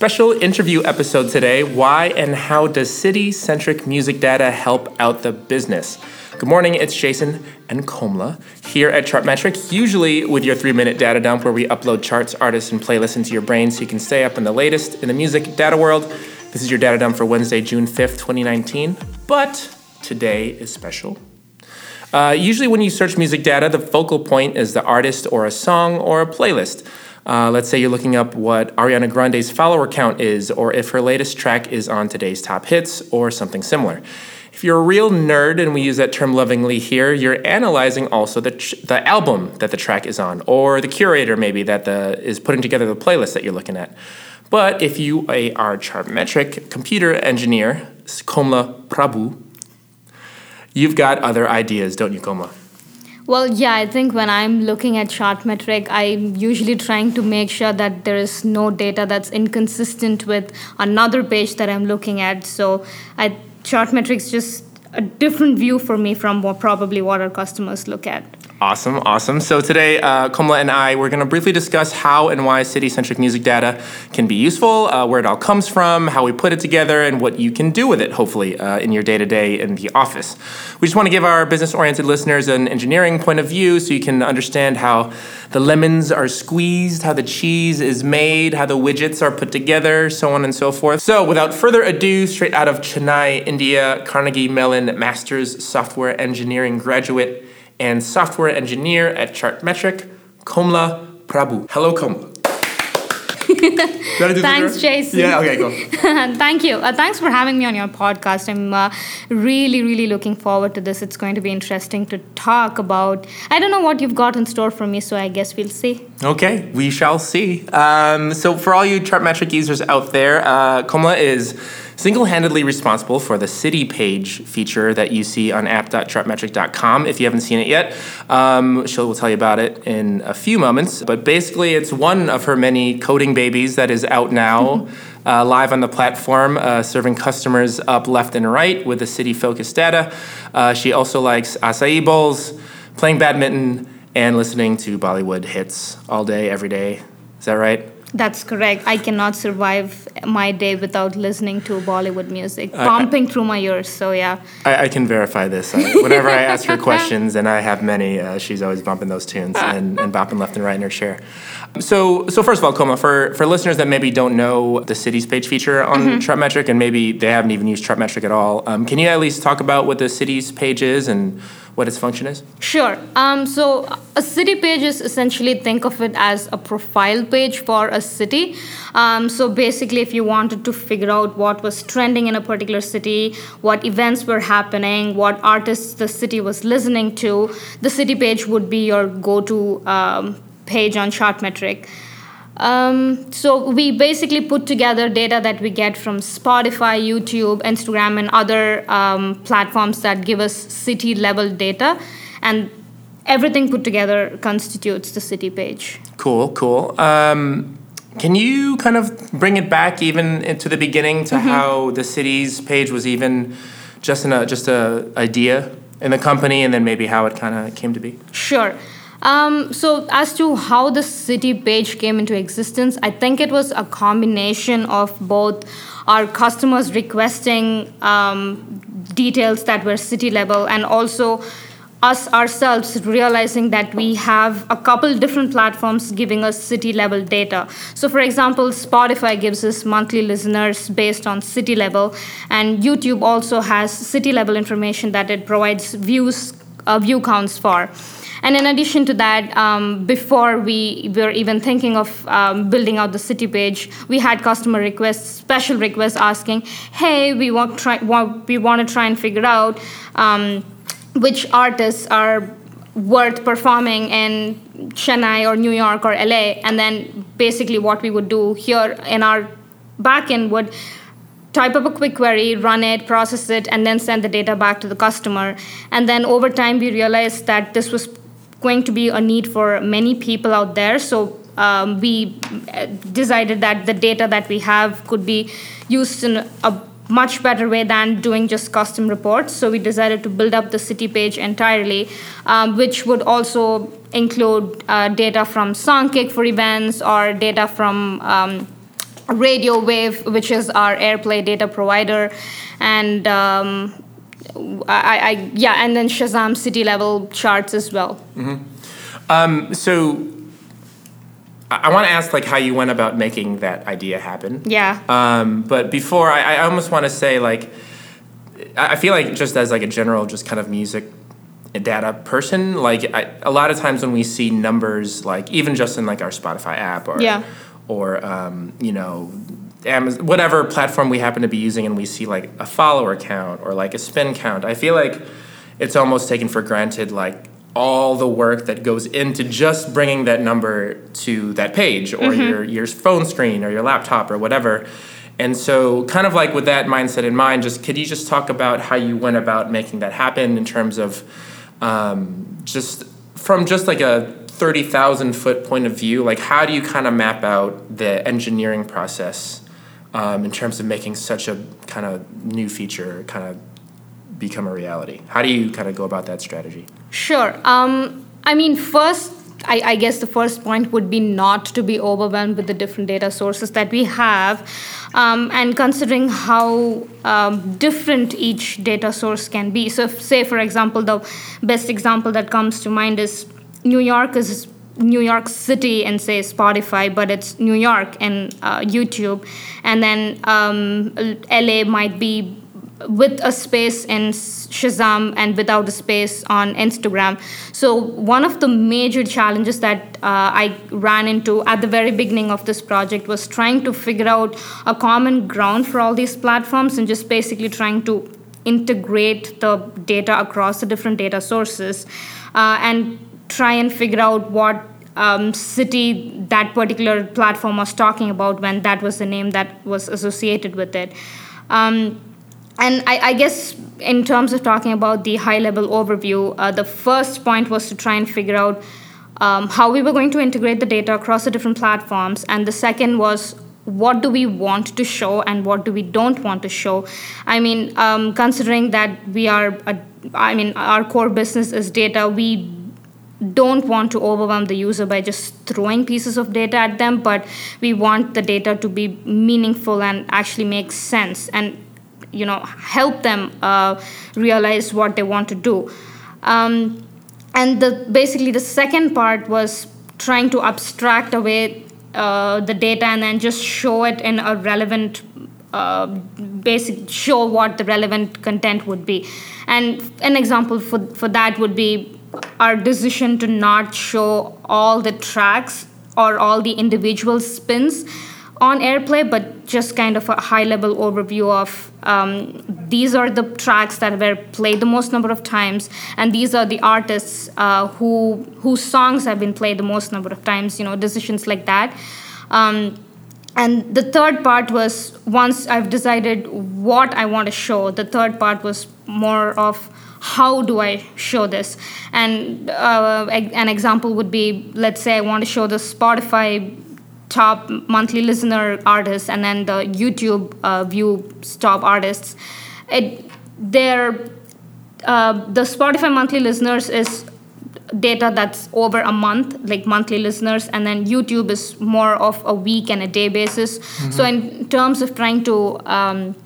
Special interview episode today Why and how does city centric music data help out the business? Good morning, it's Jason and Komala here at Chartmetric, usually with your three minute data dump where we upload charts, artists, and playlists into your brain so you can stay up in the latest in the music data world. This is your data dump for Wednesday, June 5th, 2019. But today is special. Uh, usually, when you search music data, the focal point is the artist or a song or a playlist. Uh, let's say you're looking up what Ariana Grande's follower count is, or if her latest track is on today's top hits, or something similar. If you're a real nerd, and we use that term lovingly here, you're analyzing also the, tr- the album that the track is on, or the curator maybe that the, is putting together the playlist that you're looking at. But if you are a Chartmetric computer engineer, Komala Prabhu, you've got other ideas, don't you, Komala? Well, yeah, I think when I'm looking at Chartmetric, I'm usually trying to make sure that there is no data that's inconsistent with another page that I'm looking at. So I, Chartmetric's just a different view for me from what probably what our customers look at. Awesome, awesome. So today, uh, Komala and I, we're going to briefly discuss how and why city-centric music data can be useful, uh, where it all comes from, how we put it together, and what you can do with it, hopefully, uh, in your day-to-day in the office. We just want to give our business-oriented listeners an engineering point of view so you can understand how the lemons are squeezed, how the cheese is made, how the widgets are put together, so on and so forth. So without further ado, straight out of Chennai, India, Carnegie Mellon Master's Software Engineering graduate, and software engineer at Chartmetric, Komala Prabhu. Hello, Komala. thanks, Jason. Yeah, okay, go. Thank you. Uh, thanks for having me on your podcast. I'm uh, really, really looking forward to this. It's going to be interesting to talk about. I don't know what you've got in store for me, so I guess we'll see. Okay, we shall see. Um, so, for all you Chartmetric users out there, uh, Komala is single handedly responsible for the city page feature that you see on app.chartmetric.com. If you haven't seen it yet, um, she will tell you about it in a few moments. But basically, it's one of her many coding babies that is out now. Uh, live on the platform, uh, serving customers up left and right with the city focused data. Uh, she also likes acai bowls, playing badminton, and listening to Bollywood hits all day, every day. Is that right? That's correct. I cannot survive my day without listening to Bollywood music pumping through my ears. So yeah. I, I can verify this. I, whenever I ask her questions, and I have many, uh, she's always bumping those tunes and, and bopping left and right in her chair. So, so first of all, Komala, for, for listeners that maybe don't know the cities page feature on mm-hmm. Chartmetric, and maybe they haven't even used Chartmetric at all, um, can you at least talk about what the cities page is and what its function is? Sure. Um, so a city page is essentially think of it as a profile page for a city. Um, so basically, if you wanted to figure out what was trending in a particular city, what events were happening, what artists the city was listening to, the city page would be your go-to um, page on Chartmetric. Um, so we basically put together data that we get from Spotify, YouTube, Instagram, and other um, platforms that give us city level data, and everything put together constitutes the city page. Cool, cool. Um, can you kind of bring it back even to the beginning to mm-hmm. how the city's page was even just an, a just a idea in the company, and then maybe how it kind of came to be? Sure. Um, so, as to how the city page came into existence, I think it was a combination of both our customers requesting um, details that were city level and also us ourselves realizing that we have a couple different platforms giving us city level data. So, for example, Spotify gives us monthly listeners based on city level, and YouTube also has city level information that it provides views, uh, view counts for. And in addition to that, um, before we were even thinking of um, building out the city page, we had customer requests, special requests asking, "Hey, we want try want, we want to try and figure out um, which artists are worth performing in Chennai or New York or LA." And then basically, what we would do here in our backend would type up a quick query, run it, process it, and then send the data back to the customer. And then over time, we realized that this was going to be a need for many people out there. So um, we uh, decided that the data that we have could be used in a much better way than doing just custom reports. So we decided to build up the city page entirely, um, which would also include uh, data from Songkick for events or data from um, Radio Wave, which is our AirPlay data provider, and um, I, I, yeah, and then Shazam city level charts as well. Um, so I, I want to ask like how you went about making that idea happen. Yeah. Um, but before, I, I almost want to say like, I I feel like just as like a general, just kind of music data person, like I, a lot of times when we see numbers, like even just in like our Spotify app or Yeah. or um, you know. Amazon, whatever platform we happen to be using, and we see like a follower count or like a spin count, I feel like it's almost taken for granted, like all the work that goes into just bringing that number to that page or your your phone screen or your laptop or whatever. And so, kind of like with that mindset in mind, just could you just talk about how you went about making that happen in terms of um, just from just like a 30,000 foot point of view, like how do you kind of map out the engineering process um, in terms of making such a kind of new feature kind of become a reality? How do you kind of go about that strategy? Sure. Um, I mean, first, I, I guess the first point would be not to be overwhelmed with the different data sources that we have, um, and considering how um, different each data source can be. So, if, say, for example, the best example that comes to mind is New York is New York City and say Spotify, but it's New York and uh, YouTube, and then um, LA might be with a space in Shazam and without a space on Instagram. So, one of the major challenges that uh, I ran into at the very beginning of this project was trying to figure out a common ground for all these platforms and just basically trying to integrate the data across the different data sources uh, and try and figure out what um, city that particular platform was talking about when that was the name that was associated with it. Um, and I, I, guess in terms of talking about the high level overview, uh, the first point was to try and figure out um, how we were going to integrate the data across the different platforms. And the second was what do we want to show and what do we don't want to show. I mean, um, considering that we are, a, I mean, our core business is data, we don't want to overwhelm the user by just throwing pieces of data at them, but we want the data to be meaningful and actually make sense. And you know help them uh, realize what they want to do um, and the basically the second part was trying to abstract away uh, the data and then just show it in a relevant uh, basic show what the relevant content would be and an example for, for that would be our decision to not show all the tracks or all the individual spins on airplay but just kind of a high level overview of um, these are the tracks that were played the most number of times and these are the artists uh, who whose songs have been played the most number of times you know decisions like that. Um, and the third part was once i've decided what i want to show the third part was more of how do I show this? And uh, an example would be let's say I want to show the Spotify top monthly listener artists and then the YouTube uh, view top artists. It their uh, the Spotify monthly listeners is data that's over a month, like monthly listeners, and then YouTube is more of a week and a day basis. Mm-hmm. So in terms of trying to um,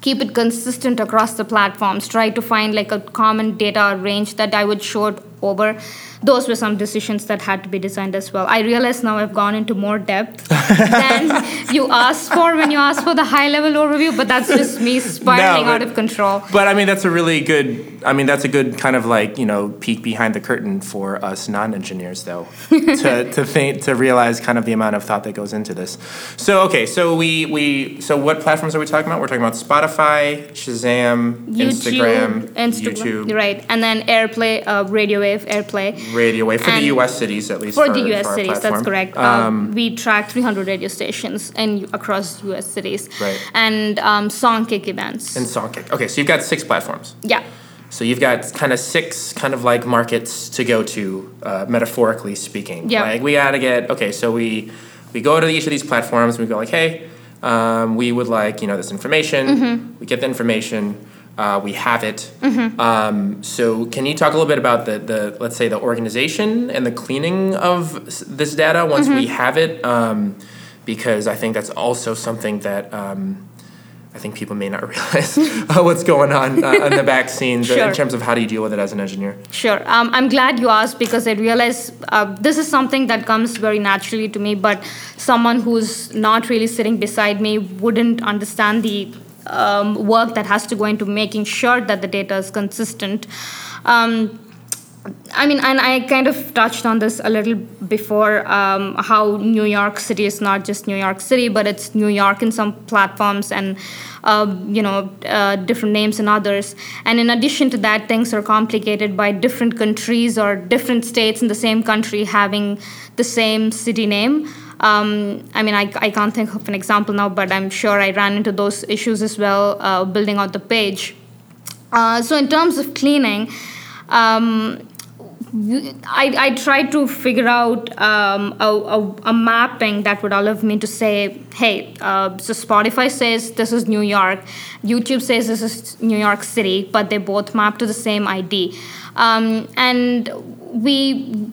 keep it consistent across the platforms, try to find like a common data range that I would show it over those were some decisions that had to be designed as well. I realize now I've gone into more depth than you asked for when you asked for the high level overview, but that's just me spiraling no, but, out of control. But I mean, that's a really good, I mean, that's a good kind of like, you know, peek behind the curtain for us non engineers, though, to, to think, to realize kind of the amount of thought that goes into this. So, okay, so we, we, so what platforms are we talking about? We're talking about Spotify, Shazam, YouTube, Instagram, Instagram, YouTube. Right. And then AirPlay, uh, Radio Wave, AirPlay radio wave for and the U.S. cities at least. For, for the U.S. For cities, that's correct. Um, um, we track 300 radio stations in across U.S. cities. Right. And um, Songkick events. And Songkick. Okay, so you've got six platforms. Yeah. So you've got kind of six kind of like markets to go to, uh, metaphorically speaking. Yeah. Like we gotta get okay. So we we go to each of these platforms. We go like, hey, um, we would like you know this information. Mm-hmm. We get the information uh, we have it. Mm-hmm. Um, so, can you talk a little bit about the, the let's say the organization and the cleaning of this data once mm-hmm. we have it? Um, because I think that's also something that. Um, I think people may not realize uh, what's going on uh, in the back scenes Sure. in terms of how do you deal with it as an engineer. Sure. Um, I'm glad you asked because I realize uh, this is something that comes very naturally to me, but someone who's not really sitting beside me wouldn't understand the um, work that has to go into making sure that the data is consistent. Um, I mean, and I kind of touched on this a little before um, how New York City is not just New York City, but it's New York in some platforms and, uh, you know, uh, different names in others. And in addition to that, things are complicated by different countries or different states in the same country having the same city name. Um, I mean, I, I can't think of an example now, but I'm sure I ran into those issues as well uh, building out the page. Uh, so, in terms of cleaning, um, I, I tried to figure out um, a, a, a mapping that would allow me to say, hey, uh, so Spotify says this is New York, YouTube says this is New York City, but they both map to the same ID. Um, and we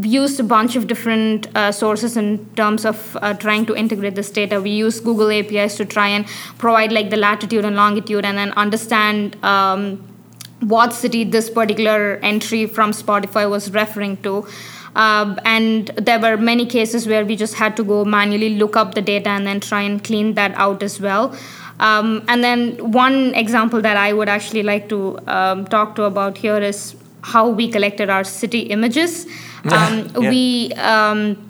used a bunch of different uh, sources in terms of uh, trying to integrate this data. We use Google APIs to try and provide like the latitude and longitude and then understand. Um, what city this particular entry from Spotify was referring to. Um, and there were many cases where we just had to go manually look up the data and then try and clean that out as well. Um, and then one example that I would actually like to um, talk to about here is how we collected our city images. Um, Yeah. We um,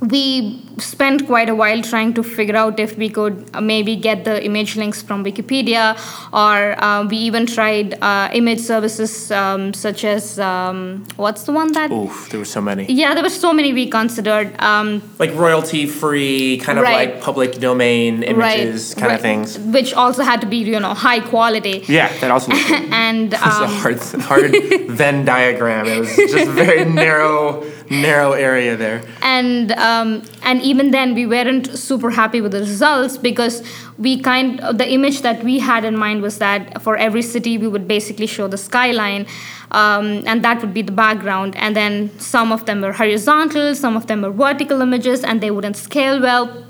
we spent quite a while trying to figure out if we could uh, maybe get the image links from Wikipedia, or uh, we even tried uh, image services um, such as um, what's the one that? Oof, there were so many. Yeah, there were so many we considered. Um, Like royalty free, kind of Right. like public domain images right, kind right, of things. which also had to be you know high quality. Yeah, that also was And It's a um, hard, hard Venn diagram. It was just a very narrow, narrow area there. and um, and even then we weren't super happy with the results because we kind the image that we had in mind was that for every city we would basically show the skyline um, and that would be the background. And then some of them were horizontal some of them were vertical images and they wouldn't scale well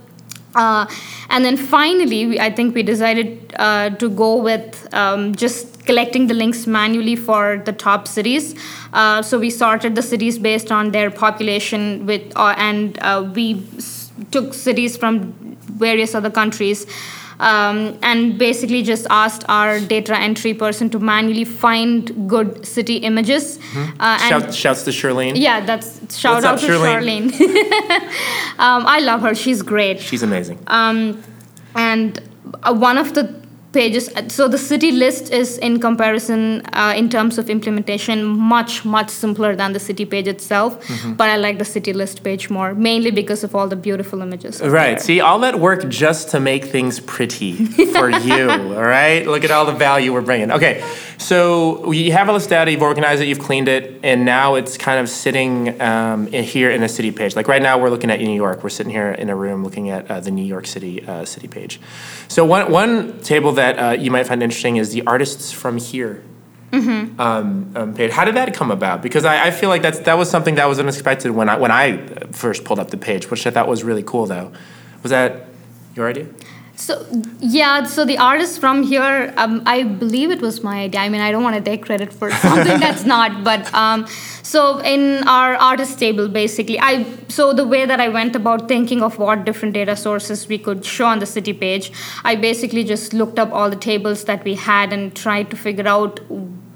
uh, and then finally, we, I think we decided uh, to go with um, just collecting the links manually for the top cities. Uh, so we sorted the cities based on their population, with uh, and uh, we s- took cities from various other countries. Um, and basically just asked our data entry person to manually find good city images. Uh, and Shout, shouts to Charlene. yeah, that's shout What's out up, to Charlene? Charlene. um, I love her; she's great. She's amazing. Um, and uh, one of the pages, so the city list is in comparison uh, in terms of implementation much much simpler than the city page itself. Mm-hmm. But I like the city list page more, mainly because of all the beautiful images. Right. there. See, all that work just to make things pretty for you. all right. Look at all the value we're bringing. Okay. So you have all this data, you've organized it, you've cleaned it, and now it's kind of sitting um, in here in a city page. Like right now, we're looking at New York. We're sitting here in a room looking at uh, the New York City uh, city page. So one one table that uh, you might find interesting is the artists from here. Um, um, page. How did that come about? Because I, I feel like that's that was something that was unexpected when I when I first pulled up the page, which I thought was really cool. Though, was that your idea? So yeah, so the artist from here, um, I believe it was my idea. I mean, I don't want to take credit for something that's not, but um, so in our artist table, basically, I so the way that I went about thinking of what different data sources we could show on the city page, I basically just looked up all the tables that we had and tried to figure out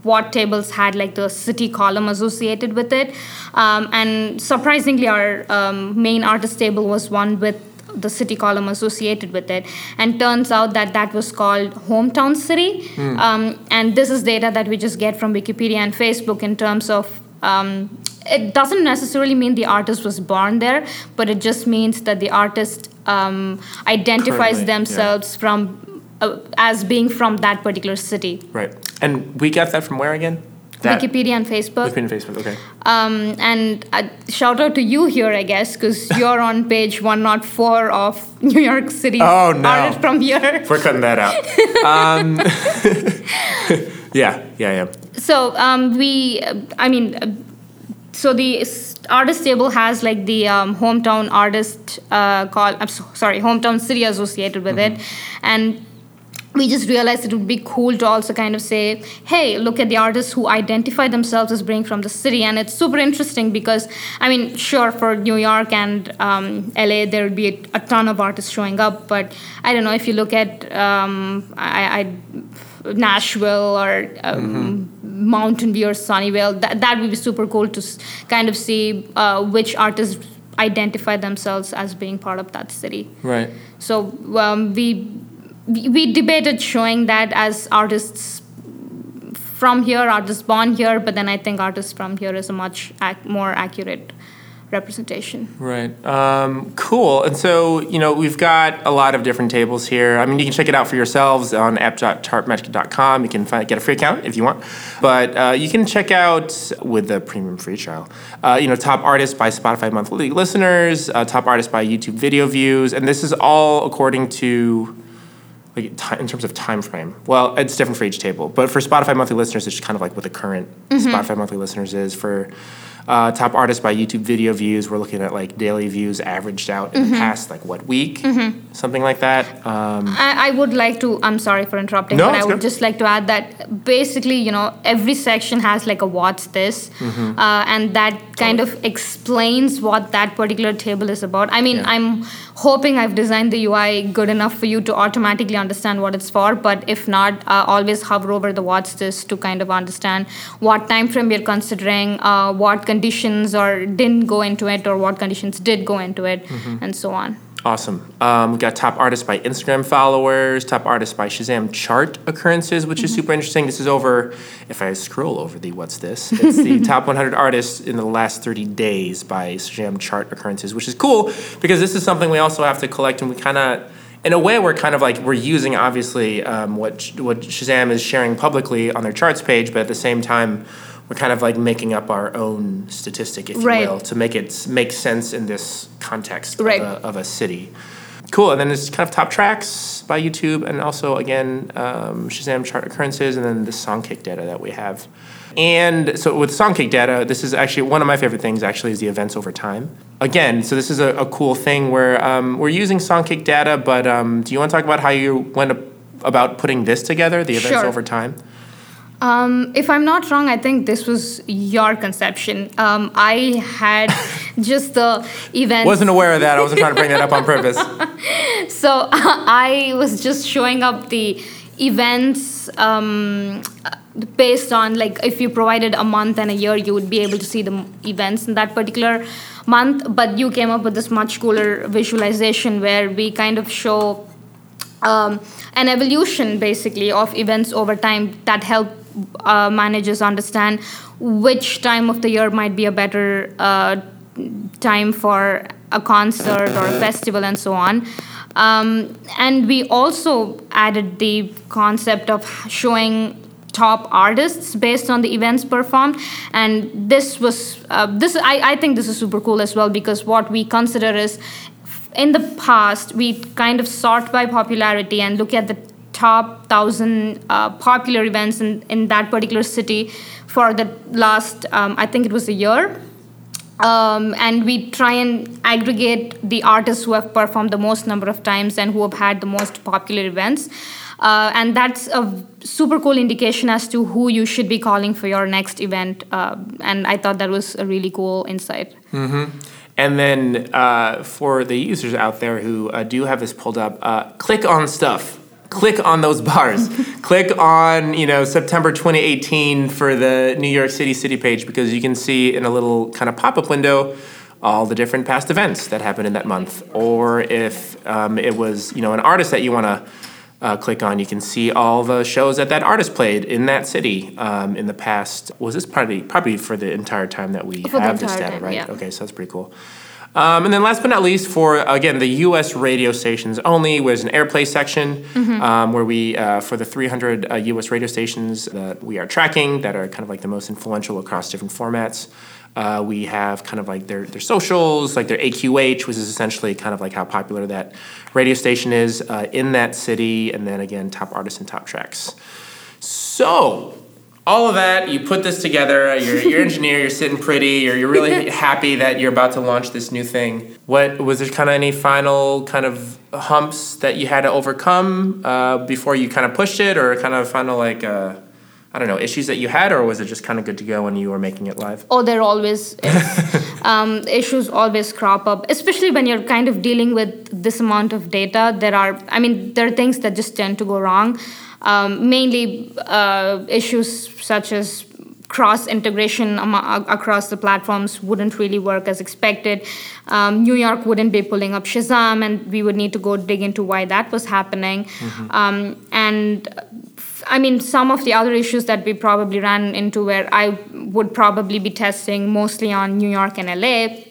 what tables had like the city column associated with it um, and surprisingly our um, main artist table was one with the city column associated with it and turns out that that was called hometown city um, and this is data that we just get from wikipedia and facebook in terms of um, it doesn't necessarily mean the artist was born there but it just means that the artist um, identifies Currently, yeah. themselves from uh, as being from that particular city Right. And we got that from where again? That, wikipedia and facebook Wikipedia and Facebook. Okay. um, and uh, shout out to you here, I guess, because you're on page 104 of New York City. Oh, no. Artist from here. We're cutting that out. um, yeah. Yeah. Yeah. So um, we, uh, I mean, uh, so the artist table has like the um, hometown artist uh, called I'm so, sorry hometown city associated with it and we just realized it would be cool to also kind of say hey look at the artists who identify themselves as being from the city. And it's super interesting because i mean sure for new york and um, la there would be a, a ton of artists showing up. But i don't know if you look at um, I, I nashville or um, mountain view or sunnyvale that, that would be super cool to kind of see uh, which artists identify themselves as being part of that city. Right. so um, we we debated showing that as artists from here, artists born here, but then I think artists from here is a much ac- more accurate representation. Right. Um, cool. And so, you know, we've got a lot of different tables here. I mean, you can check it out for yourselves on app.chartmetric.com. You can find, get a free account if you want. But uh, you can check out with the premium free trial, uh, you know, top artists by Spotify monthly listeners, uh, top artists by YouTube video views. And this is all according to like in terms of time frame. Well, it's different for each table, but for Spotify monthly listeners, it's just kind of like what the current Spotify monthly listeners is. For uh, top artists by YouTube video views, we're looking at like daily views averaged out in the past like what week, something like that. Um, I, I would like to. I'm sorry for interrupting, No, but I would good. just like to add that basically, you know, every section has like a what's this, Mm-hmm. uh, and that kind of explains what that particular table is about. I mean, Yeah. I'm hoping I've designed the UI good enough for you to automatically understand what it's for. But if not, uh, always hover over the what's this to kind of understand what time frame you're considering, uh, what conditions or didn't go into it, or what conditions did go into it, Mm-hmm. and so on. Awesome. Um, we've got top artists by Instagram followers, top artists by Shazam chart occurrences, which is super interesting. This is over, if I scroll over the what's this, it's the top 100 artists in the last 30 days by Shazam chart occurrences, which is cool because this is something we also have to collect and we kind of, in a way, we're kind of like, we're using obviously um, what, what Shazam is sharing publicly on their charts page, but at the same time, we're kind of like making up our own statistic, if you will, to make it make sense in this context Right. of, a, of a city. Cool. And then it's kind of top tracks by YouTube, and also again um, Shazam chart occurrences, and then the Songkick data that we have. And so with Songkick data, this is actually one of my favorite things. Actually, is the events over time. Again, so this is a, a cool thing where um, we're using Songkick data, but um, do you want to talk about how you went about putting this together, the events Sure. over time? Um, if I'm not wrong, I think this was your conception. Um, I had just the events. Wasn't aware of that. I wasn't trying to bring that up on purpose. so I was just showing up the events um, based on like if you provided a month and a year, you would be able to see the events in that particular month. But you came up with this much cooler visualization where we kind of show um, an evolution basically of events over time that help uh, managers understand which time of the year might be a better uh, time for a concert or a festival and so on. Um, and we also added the concept of showing top artists based on the events performed and this was uh, this I, I think this is super cool as well because what we consider is in the past we kind of sort by popularity and look at the top thousand uh, popular events in, in that particular city for the last um, i think it was a year. Um, and we try and aggregate the artists who have performed the most number of times and who have had the most popular events. Uh, and that's a super cool indication as to who you should be calling for your next event uh, and i thought that was a really cool insight. And then uh, for the users out there who uh, do have this pulled up, uh, click on stuff. Click on those bars. click on you know September 2018 for the New York City city page because you can see in a little kind of pop up window all the different past events that happened in that month. Or if um, it was you know an artist that you want to uh, click on, you can see all the shows that that artist played in that city um, in the past. Was this probably probably for the entire time that we For the have this data, right? yeah. Okay, so that's pretty cool. Um, and then last but not least, for again the U.S. radio stations only, was an airplay section Mm-hmm. um, where we uh, for the 300 uh, U.S. radio stations that we are tracking that are kind of like the most influential across different formats. Uh, we have kind of like their, their socials, like their AQH, which is essentially kind of like how popular that radio station is uh, in that city, and then again top artists and top tracks. So, all of that, you put this together, you're, you're engineer, you're sitting pretty, you're, you're really happy that you're about to launch this new thing. What was there kind of any final kind of humps that you had to overcome uh, before you kind of pushed it, or kind of final like uh, I don't know issues that you had, or was it just kind of good to go when you were making it live? Oh, there always um, issues always crop up, especially when you're kind of dealing with this amount of data. There are, I mean, there are things that just tend to go wrong. Um, mainly uh, issues such as cross integration across the platforms wouldn't really work as expected. Um, New York wouldn't be pulling up Shazam, and we would need to go dig into why that was happening. Mm-hmm. Um, and I mean, some of the other issues that we probably ran into where I would probably be testing mostly on New York and LA.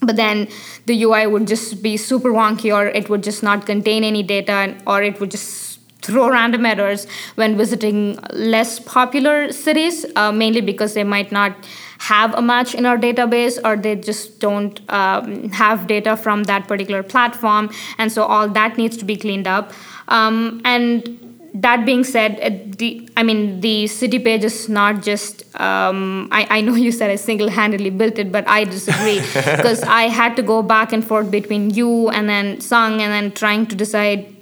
But then the UI would just be super wonky, or it would just not contain any data, or it would just throw random errors when visiting less popular cities, uh, mainly because they might not have a match in our database or they just don't um, have data from that particular platform. And so all that needs to be cleaned up. Um, and that being said, the I mean the city page is not just. Um, I I know you said I single-handedly built it, but I disagree because I had to go back and forth between you and then Sung and then trying to decide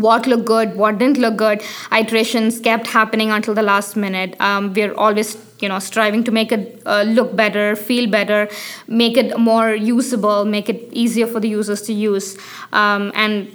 what looked good, what didn't look good. Iterations kept happening until the last minute. Um, we're always, you know, striving to make it uh, look better, feel better, make it more usable, make it easier for the users to use. Um, and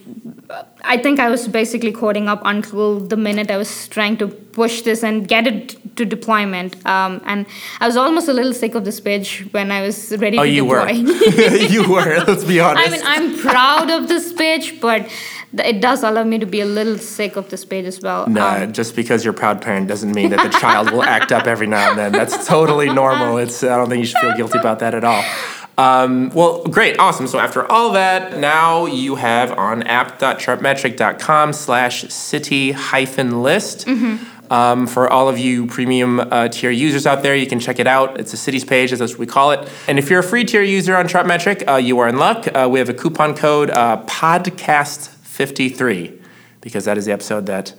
I think I was basically coding up until the minute I was trying to push this and get it to deployment. Um, and I was almost a little sick of this page when I was ready oh, to you deploy. Were. you were. Let's be honest. I mean, I'm proud of this page, but it does allow me to be a little sick of this page as well. No, um, just because you're a proud parent doesn't mean that the child will act up every now and then. That's totally normal. It's I don't think you should feel guilty about that at all. Um, well, great, awesome. So after all that, now you have on app.chartmetric.com slash city hyphen list. Mm-hmm. Um, for all of you premium uh, tier users out there, you can check it out. It's a cities page, as what we call it. And if you're a free tier user on Chartmetric, uh, you are in luck. Uh, we have a coupon code uh, podcast53 because that is the episode that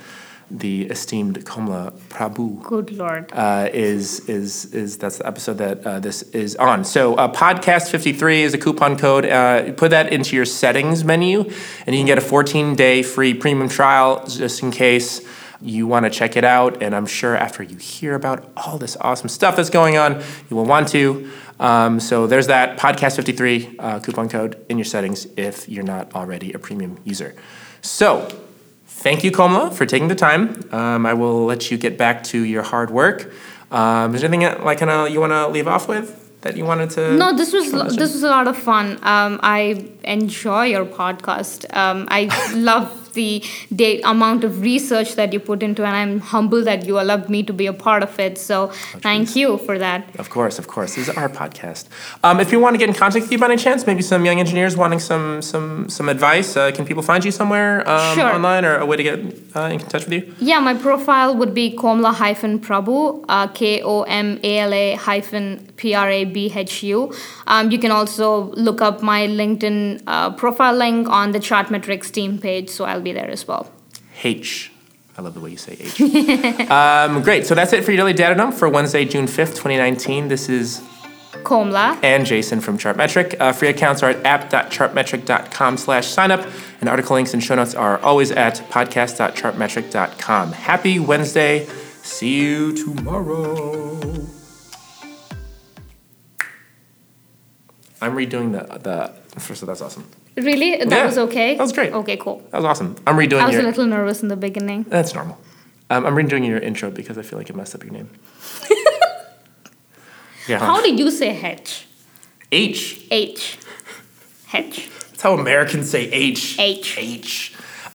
the esteemed Komala Prabhu. Good lord. Uh, is is is that's the episode that uh, this is on. So uh, podcast fifty three is a coupon code. Uh, put that into your settings menu, and you can get a fourteen day free premium trial just in case you want to check it out. And I'm sure after you hear about all this awesome stuff that's going on, you will want to. Um, so there's that podcast fifty three uh, coupon code in your settings if you're not already a premium user. So thank you, Komala, for taking the time. Um, I will let you get back to your hard work. Um, is there anything like kind of you want to leave off with? that you wanted to no this was this was a lot of fun um, i enjoy your podcast um, i love the amount of research that you put into, and I'm humble that you allowed me to be a part of it. So oh, thank you for that. Of course, of course. This is our podcast. Um, if you want to get in contact with you by any chance, maybe some young engineers wanting some some some advice, uh, can people find you somewhere um, sure. online or a way to get uh, in touch with you? Yeah, my profile would be Komala hyphen Prabhu, uh, K O M A L A hyphen P R A B H U. Um, you can also look up my LinkedIn uh, profile link on the Chartmetrics team page, so I'll be there as well. H. I love the way you say H. um, great. So that's it for your daily data dump for Wednesday, June 5th, 2019. This is Komala and Jason from Chartmetric. Uh, free accounts are at app.chartmetric.com slash signup, and article links and show notes are always at podcast.chartmetric.com. Happy Wednesday. See you tomorrow. I'm redoing the the first. So that's awesome. Really? That yeah, was okay? That was great. Okay, cool. That was awesome. I'm redoing I was your, a little nervous in the beginning. That's normal. Um, I'm redoing your intro because I feel like it messed up your name. yeah. How did you say H? H. H. H. That's how Americans say H. H. H.